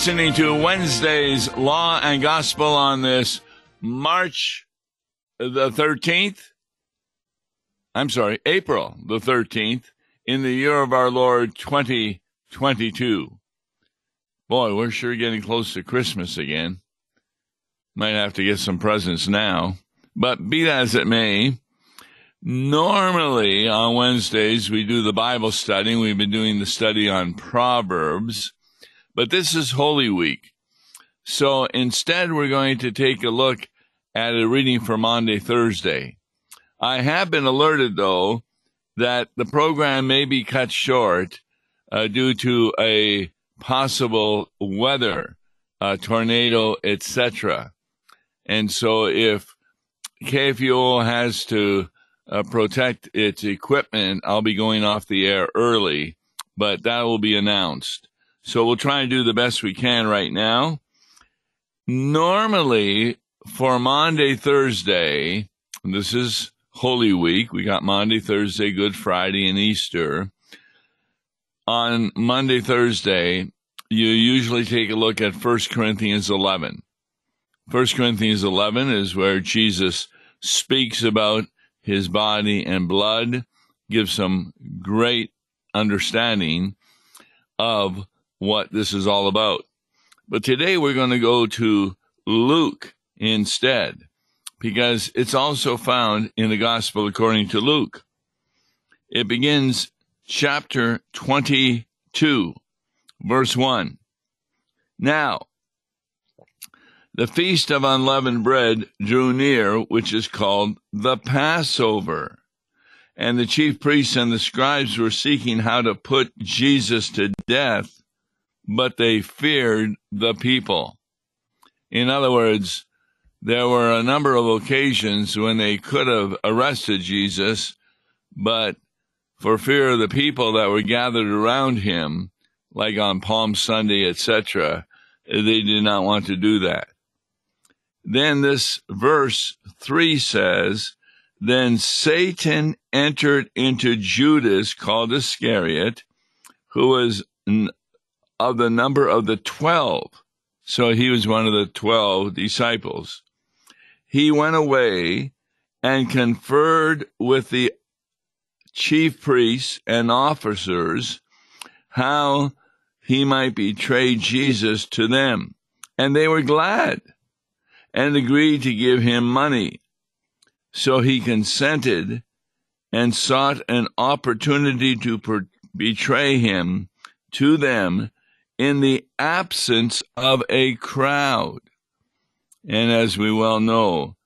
listening to Wednesday's Law and Gospel on this March the 13th. I'm sorry, April the 13th in the year of our Lord 2022. Boy, we're sure getting close to Christmas again. Might have to get some presents now. But be that as it may, normally on Wednesdays we do the Bible study. We've been doing the study on Proverbs. But this is Holy Week. So instead, we're going to take a look at a reading for Maundy, Thursday. I have been alerted, though, that the program may be cut short uh, due to a possible weather, uh, tornado, etc. And so if KFUO has to uh, protect its equipment, I'll be going off the air early, but that will be announced. So we'll try and do the best we can right now. Normally, for Maundy, Thursday, this is Holy Week. We got Maundy, Thursday, Good Friday, and Easter. On Maundy, Thursday, you usually take a look at 1 Corinthians 11. 1 Corinthians 11 is where Jesus speaks about his body and blood, gives some great understanding of what this is all about. But today we're going to go to Luke instead, because it's also found in the Gospel according to Luke. It begins chapter 22, verse 1. Now, the feast of unleavened bread drew near, which is called the Passover. And the chief priests and the scribes were seeking how to put Jesus to death but they feared the people. In other words, there were a number of occasions when they could have arrested Jesus, but for fear of the people that were gathered around him, like on Palm Sunday, etc., they did not want to do that. Then this verse 3 says, Then Satan entered into Judas, called Iscariot, who was of the number of the twelve. So he was one of the twelve disciples. He went away and conferred with the chief priests and officers how he might betray Jesus to them. And they were glad and agreed to give him money. So he consented and sought an opportunity to per- betray him to them in the absence of a crowd. And as we well know,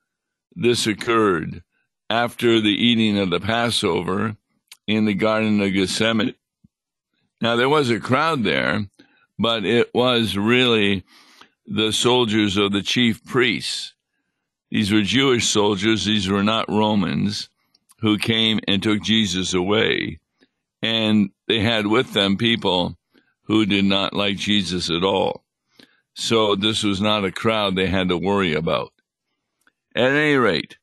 this occurred after the eating of the Passover in the Garden of Gethsemane. Now, there was a crowd there, but it was really the soldiers of the chief priests. These were Jewish soldiers, these were not Romans, who came and took Jesus away. And they had with them people who did not like Jesus at all. So this was not a crowd they had to worry about. At any rate,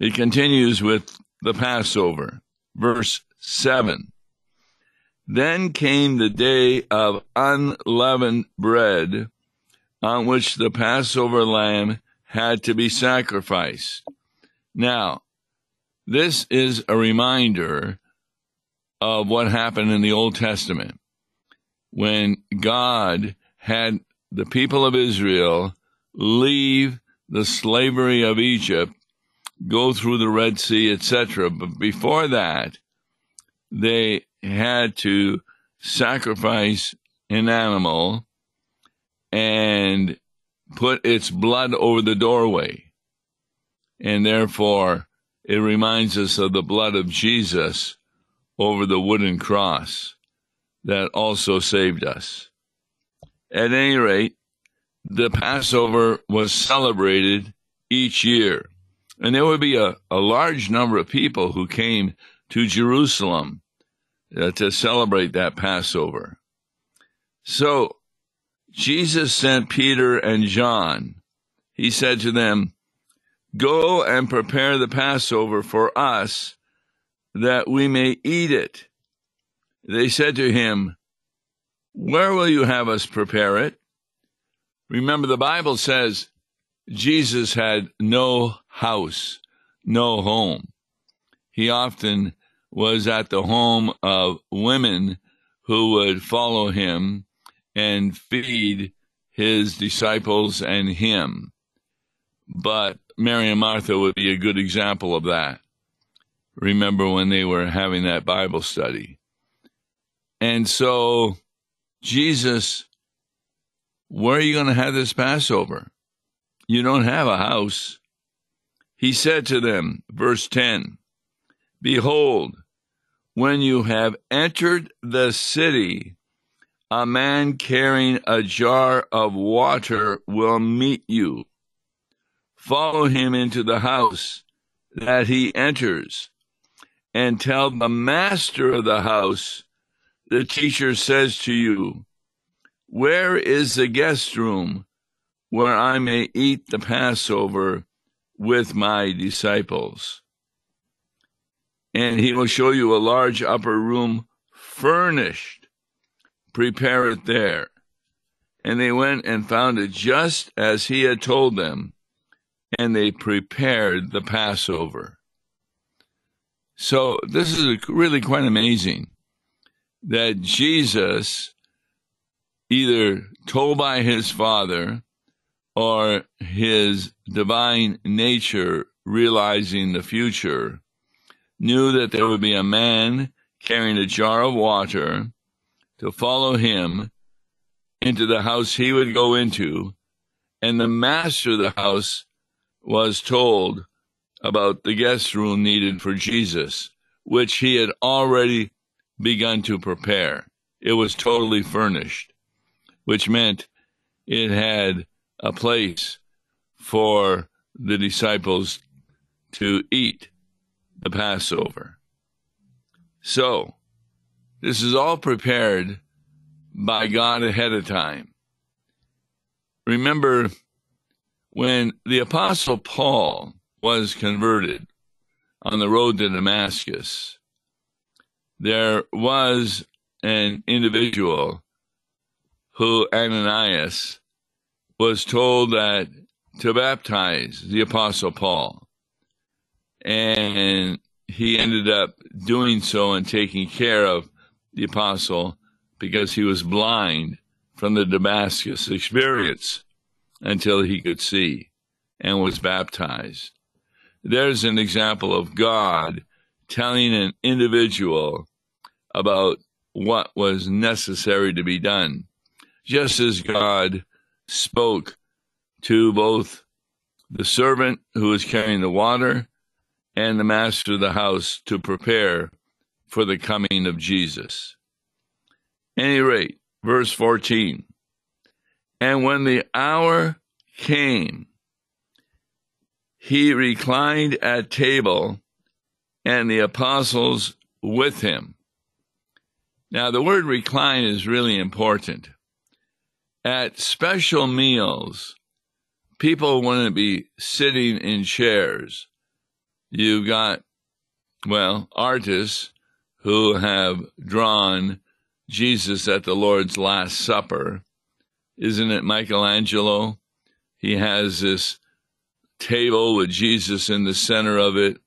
it continues with the Passover, verse 7. Then came the day of unleavened bread, on which the Passover lamb had to be sacrificed. Now, this is a reminder of what happened in the Old Testament when God had the people of Israel leave the slavery of Egypt, go through the Red Sea, etc. But before that, they had to sacrifice an animal and put its blood over the doorway. And therefore, it reminds us of the blood of Jesus over the wooden cross that also saved us. At any rate, the Passover was celebrated each year, and there would be a, a large number of people who came to Jerusalem uh, to celebrate that Passover. So, Jesus sent Peter and John. He said to them, Go and prepare the Passover for us that we may eat it. They said to him, Where will you have us prepare it? Remember, the Bible says Jesus had no house, no home. He often was at the home of women who would follow him and feed his disciples and him. But Mary and Martha would be a good example of that. Remember when they were having that Bible study. And so, Jesus, where are you going to have this Passover? You don't have a house. He said to them, verse 10, Behold, when you have entered the city, a man carrying a jar of water will meet you. Follow him into the house that he enters, and tell the master of the house, the teacher says to you, Where is the guest room where I may eat the Passover with my disciples? and he will show you a large upper room furnished. Prepare it there. And they went and found it just as he had told them, and they prepared the Passover. So this is really quite amazing that Jesus, either told by his Father or his divine nature realizing the future, knew that there would be a man carrying a jar of water to follow him into the house he would go into, and the master of the house was told about the guest room needed for Jesus, which he had already begun to prepare. It was totally furnished, which meant it had a place for the disciples to eat the Passover. So, this is all prepared by God ahead of time. Remember when the Apostle Paul was converted on the road to Damascus, there was an individual who, Ananias, was told that to baptize the Apostle Paul and he ended up doing so and taking care of the apostle because he was blind from the Damascus experience until he could see and was baptized. There's an example of God telling an individual about what was necessary to be done, just as God spoke to both the servant who was carrying the water and the master of the house to prepare for the coming of Jesus. Any rate, verse 14. And when the hour came, he reclined at table and the apostles with him. Now, the word recline is really important. At special meals, people wouldn't be sitting in chairs you've got, well, artists who have drawn Jesus at the Lord's Last Supper. Isn't it Michelangelo? He has this table with Jesus in the center of it,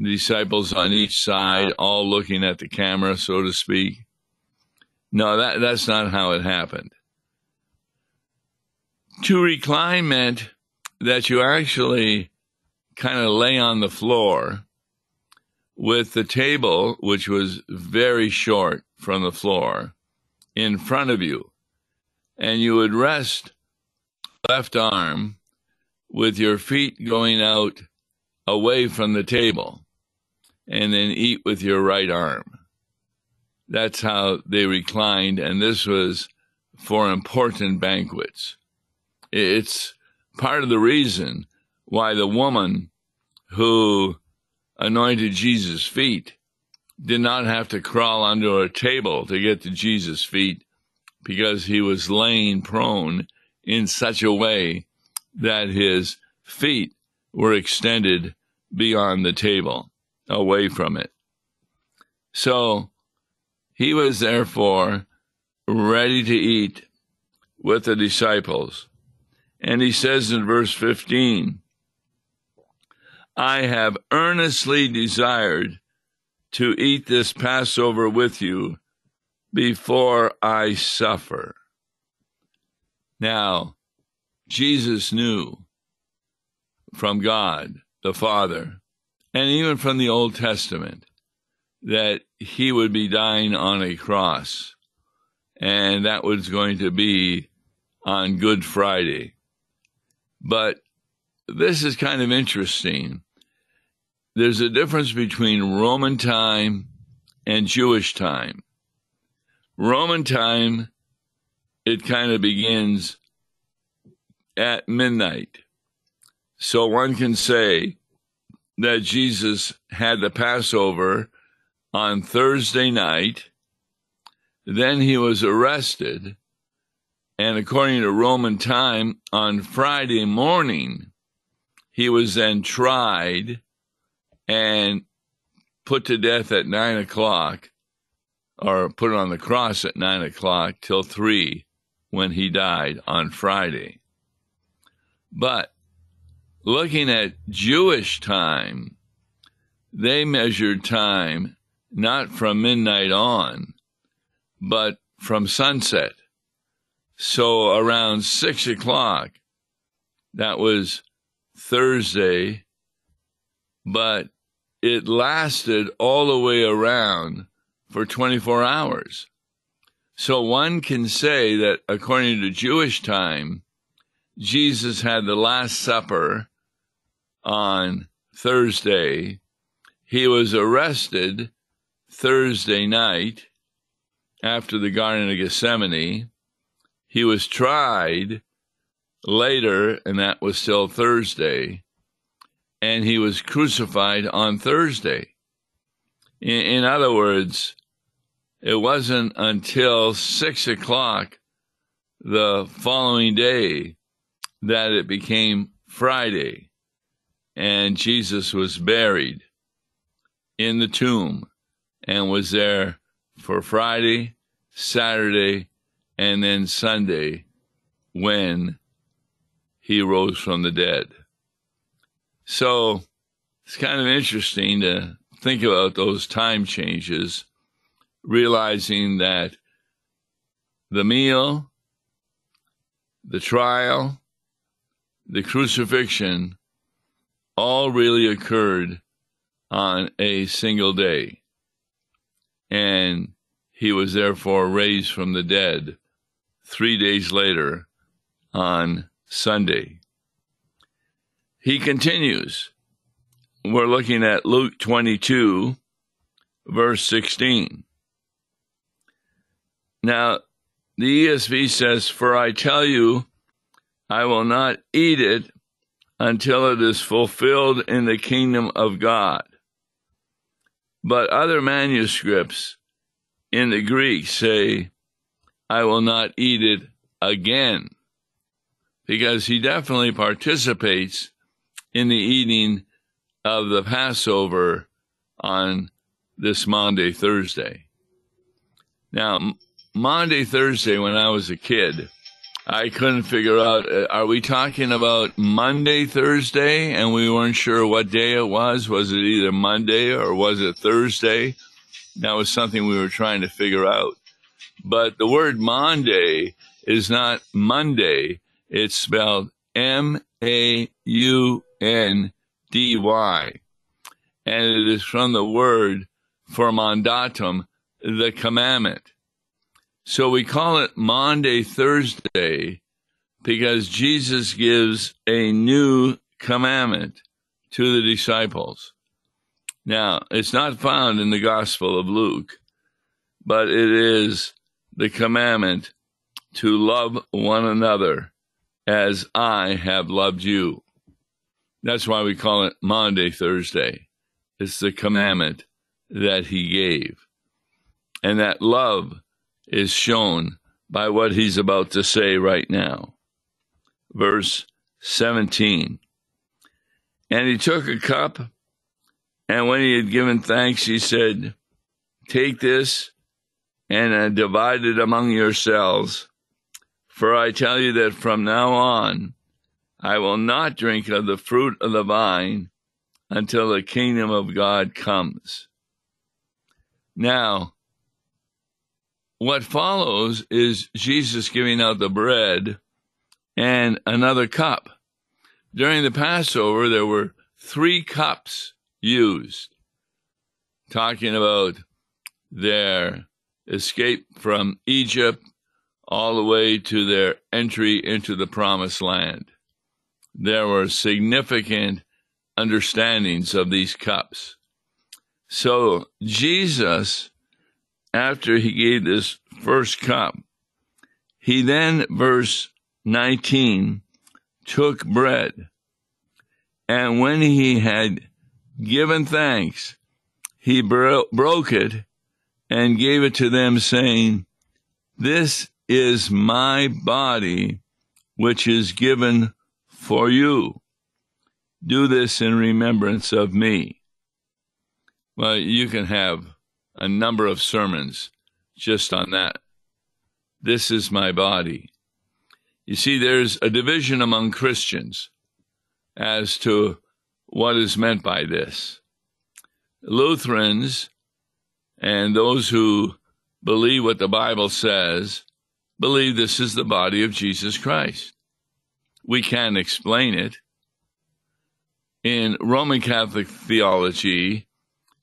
disciples on each side, all looking at the camera, so to speak. No, that, that's not how it happened. To recline meant that you actually kind of lay on the floor with the table, which was very short from the floor, in front of you. And you would rest left arm with your feet going out away from the table and then eat with your right arm. That's how they reclined, and this was for important banquets. It's part of the reason why the woman who anointed Jesus' feet did not have to crawl under a table to get to Jesus' feet because he was laying prone in such a way that his feet were extended beyond the table, away from it. So he was therefore ready to eat with the disciples And he says in verse 15, I have earnestly desired to eat this Passover with you before I suffer. Now, Jesus knew from God the Father and even from the Old Testament that he would be dying on a cross, and that was going to be on Good Friday. But this is kind of interesting. There's a difference between Roman time and Jewish time. Roman time, it kind of begins at midnight. So one can say that Jesus had the Passover on Thursday night, then he was arrested, and according to Roman time, on Friday morning, he was then tried and put to death at nine o'clock, or put on the cross at nine o'clock till three when he died on Friday. But looking at Jewish time, they measured time not from midnight on, but from sunset. So around six o'clock, that was Thursday, but it lasted all the way around for 24 hours. So one can say that according to Jewish time, Jesus had the Last Supper on Thursday. He was arrested Thursday night after the Garden of Gethsemane. He was tried later, and that was still Thursday, and he was crucified on Thursday. In, in other words, it wasn't until six o'clock the following day that it became Friday, and Jesus was buried in the tomb and was there for Friday, Saturday, and then Sunday when he rose from the dead. So it's kind of interesting to think about those time changes, realizing that the meal, the trial, the crucifixion all really occurred on a single day. And he was therefore raised from the dead three days later on Sunday. He continues. We're looking at Luke 22, verse 16. Now, the ESV says, For I tell you, I will not eat it until it is fulfilled in the kingdom of God. But other manuscripts in the Greek say, I will not eat it again, because he definitely participates in the eating of the Passover on this Maundy, Thursday. Now, Maundy, Thursday, when I was a kid, I couldn't figure out uh, are we talking about Monday, Thursday, and we weren't sure what day it was? Was it either Maundy or was it Thursday? That was something we were trying to figure out. But the word Monday is not Monday, it's spelled M A U N D Y. And it is from the word for mandatum, the commandment. So we call it Maundy, Thursday, because Jesus gives a new commandment to the disciples. Now, it's not found in the Gospel of Luke, but it is the commandment to love one another as I have loved you. That's why we call it Maundy, Thursday. It's the commandment that he gave. And that love is shown by what he's about to say right now. Verse 17. And he took a cup, and when he had given thanks, he said, Take this and uh, divide it among yourselves. For I tell you that from now on, I will not drink of the fruit of the vine until the kingdom of God comes. Now, what follows is Jesus giving out the bread and another cup. During the Passover, there were three cups used, talking about their escape from Egypt all the way to their entry into the promised land. There were significant understandings of these cups. So Jesus, after he gave this first cup, he then, verse 19, took bread, and when he had given thanks, he bro- broke it and gave it to them, saying, This is my body, which is given for you. Do this in remembrance of me. Well, you can have a number of sermons just on that. This is my body. You see, there's a division among Christians as to what is meant by this. Lutherans and those who believe what the Bible says believe this is the body of Jesus Christ. We can't explain it. In Roman Catholic theology,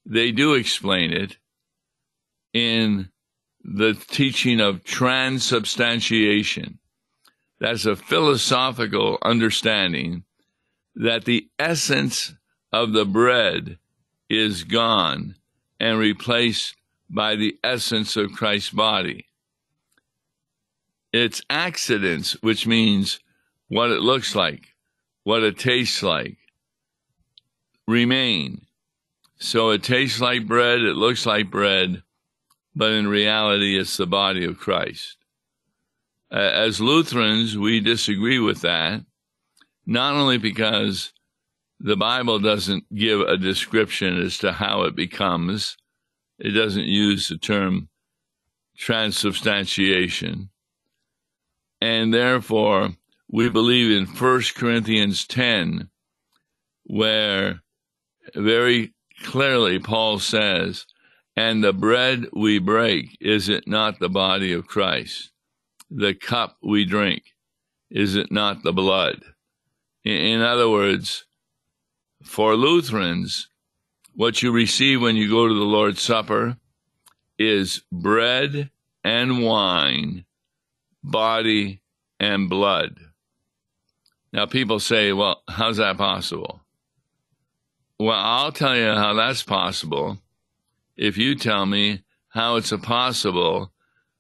they do explain it in the teaching of transubstantiation. That's a philosophical understanding that the essence of the bread is gone and replaced by the essence of Christ's body. It's accidents, which means what it looks like, what it tastes like, remain. So it tastes like bread, it looks like bread, but in reality, it's the body of Christ. As Lutherans, we disagree with that, not only because the Bible doesn't give a description as to how it becomes, it doesn't use the term transubstantiation and therefore, we believe in 1 Corinthians 10, where very clearly Paul says, And the bread we break, is it not the body of Christ? The cup we drink, is it not the blood? In other words, for Lutherans, what you receive when you go to the Lord's Supper is bread and wine body, and blood. Now, people say, well, how's that possible? Well, I'll tell you how that's possible if you tell me how it's possible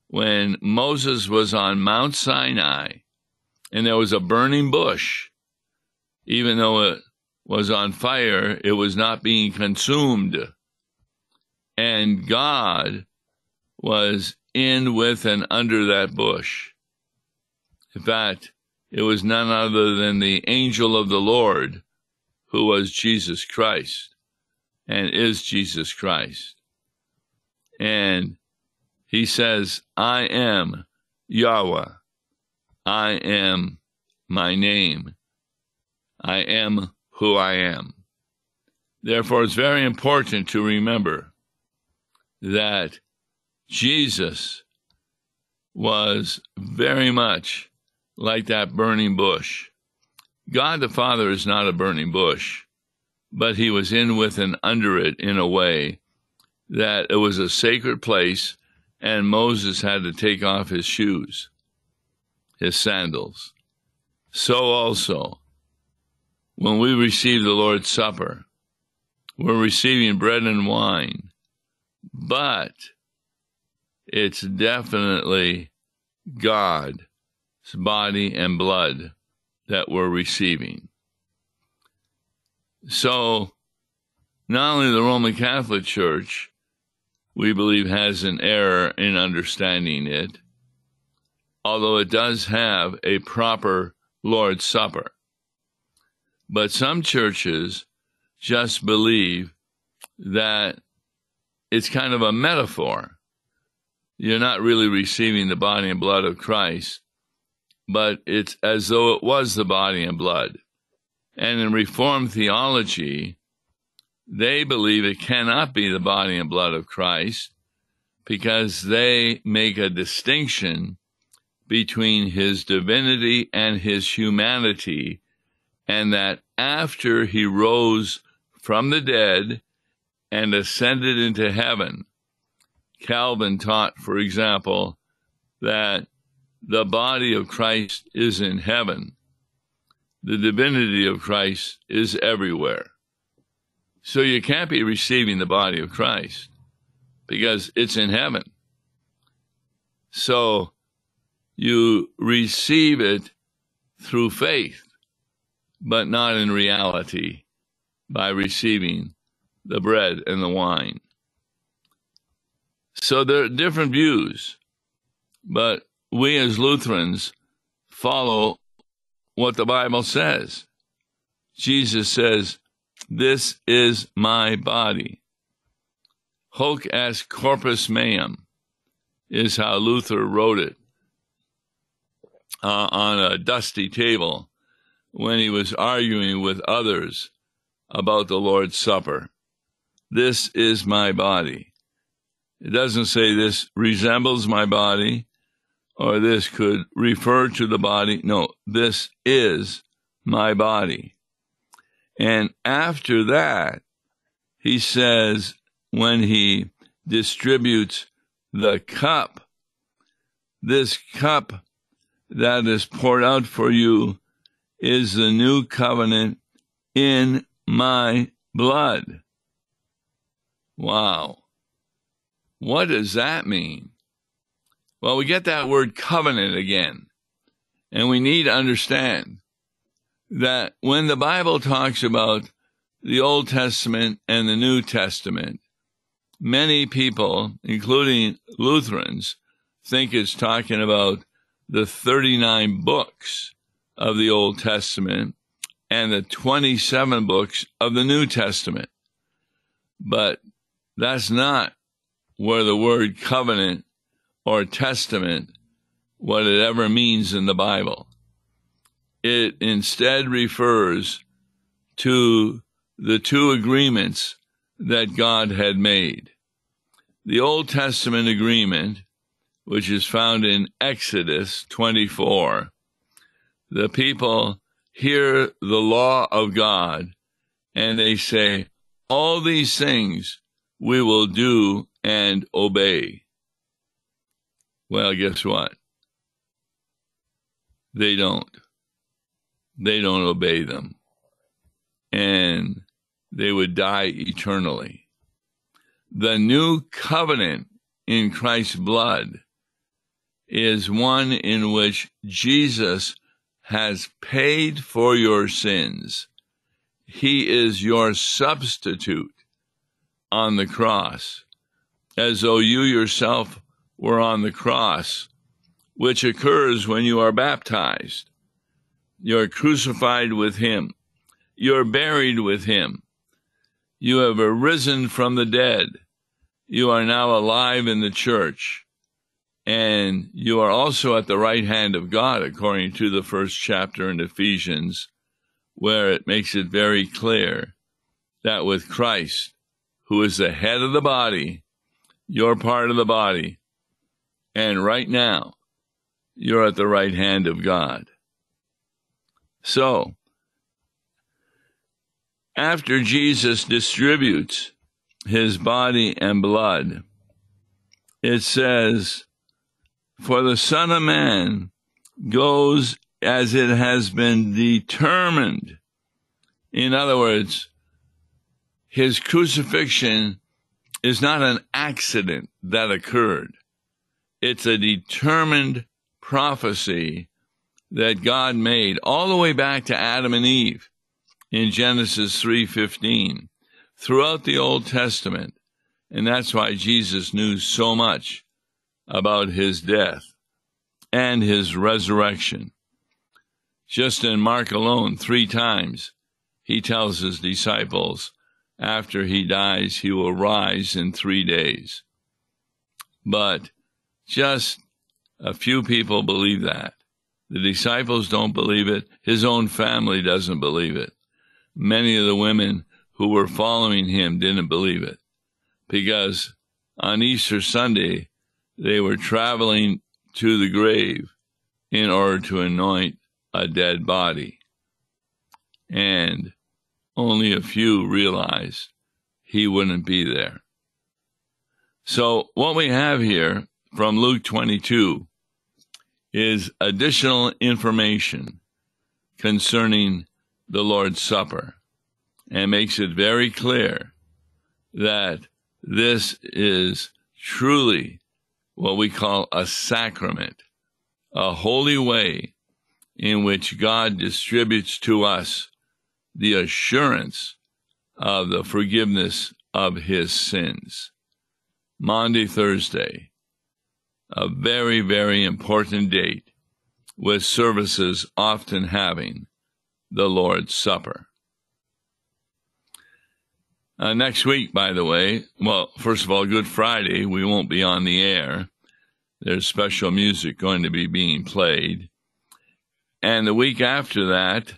when Moses was on Mount Sinai and there was a burning bush, even though it was on fire, it was not being consumed. And God was in, with, and under that bush. In fact, it was none other than the angel of the Lord who was Jesus Christ and is Jesus Christ. And he says, I am Yahweh. I am my name. I am who I am. Therefore, it's very important to remember that Jesus was very much like that burning bush. God the Father is not a burning bush, but he was in with and under it in a way that it was a sacred place and Moses had to take off his shoes, his sandals. So also, when we receive the Lord's Supper, we're receiving bread and wine, but it's definitely God's body and blood that we're receiving. So, not only the Roman Catholic Church, we believe, has an error in understanding it, although it does have a proper Lord's Supper. But some churches just believe that it's kind of a metaphor. You're not really receiving the body and blood of Christ but it's as though it was the body and blood. And in Reformed theology, they believe it cannot be the body and blood of Christ because they make a distinction between his divinity and his humanity, and that after he rose from the dead and ascended into heaven, Calvin taught, for example, that the body of Christ is in heaven. The divinity of Christ is everywhere. So you can't be receiving the body of Christ because it's in heaven. So you receive it through faith, but not in reality by receiving the bread and the wine. So there are different views, but we as Lutherans follow what the Bible says. Jesus says, This is my body. Hoc est corpus meum is how Luther wrote it uh, on a dusty table when he was arguing with others about the Lord's Supper. This is my body. It doesn't say this resembles my body or this could refer to the body. No, this is my body. And after that, he says, when he distributes the cup, this cup that is poured out for you is the new covenant in my blood. Wow. What does that mean? Well, we get that word covenant again. And we need to understand that when the Bible talks about the Old Testament and the New Testament, many people, including Lutherans, think it's talking about the 39 books of the Old Testament and the 27 books of the New Testament. But that's not where the word covenant or testament, what it ever means in the Bible. It instead refers to the two agreements that God had made. The Old Testament agreement, which is found in Exodus 24, the people hear the law of God and they say, All these things we will do and obey. Well, guess what? They don't. They don't obey them. And they would die eternally. The new covenant in Christ's blood is one in which Jesus has paid for your sins. He is your substitute on the cross, as though you yourself were on the cross, which occurs when you are baptized. You're crucified with him. You're buried with him. You have arisen from the dead. You are now alive in the church. And you are also at the right hand of God, according to the first chapter in Ephesians, where it makes it very clear that with Christ, who is the head of the body, you're part of the body, and right now, you're at the right hand of God. So, after Jesus distributes his body and blood, it says, For the Son of Man goes as it has been determined. In other words, his crucifixion is not an accident that occurred. It's a determined prophecy that God made all the way back to Adam and Eve in Genesis 3:15 throughout the Old Testament. And that's why Jesus knew so much about his death and his resurrection. Just in Mark alone, three times, he tells his disciples, after he dies, he will rise in three days. But just a few people believe that. The disciples don't believe it. His own family doesn't believe it. Many of the women who were following him didn't believe it because on Easter Sunday, they were traveling to the grave in order to anoint a dead body. And only a few realized he wouldn't be there. So, what we have here from Luke 22 is additional information concerning the Lord's Supper and makes it very clear that this is truly what we call a sacrament, a holy way in which God distributes to us the assurance of the forgiveness of his sins. Maundy, Thursday, a very, very important date with services often having the Lord's Supper. Uh, next week, by the way, well, first of all, Good Friday, we won't be on the air. There's special music going to be being played. And the week after that,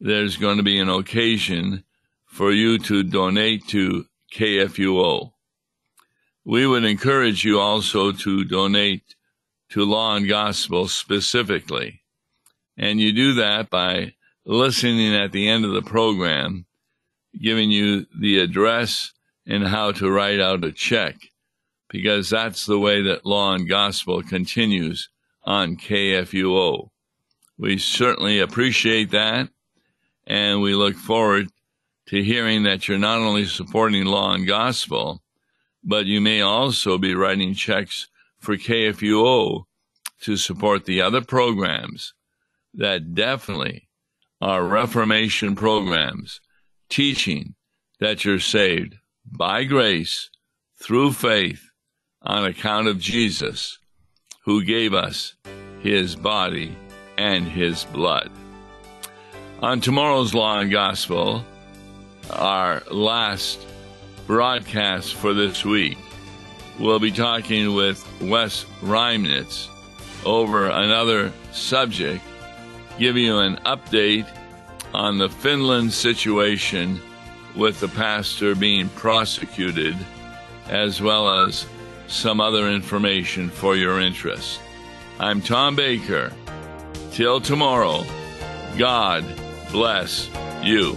there's going to be an occasion for you to donate to KFUO. We would encourage you also to donate to Law and Gospel specifically. And you do that by listening at the end of the program giving you the address and how to write out a check because that's the way that Law and Gospel continues on KFUO. We certainly appreciate that and we look forward to hearing that you're not only supporting Law and Gospel, but you may also be writing checks for KFUO to support the other programs that definitely are Reformation programs teaching that you're saved by grace through faith on account of Jesus, who gave us his body and his blood. On tomorrow's Law and Gospel, our last broadcast for this week, we'll be talking with Wes Reimnitz over another subject, giving you an update on the Finland situation with the pastor being prosecuted, as well as some other information for your interest. I'm Tom Baker. Till tomorrow, God bless you.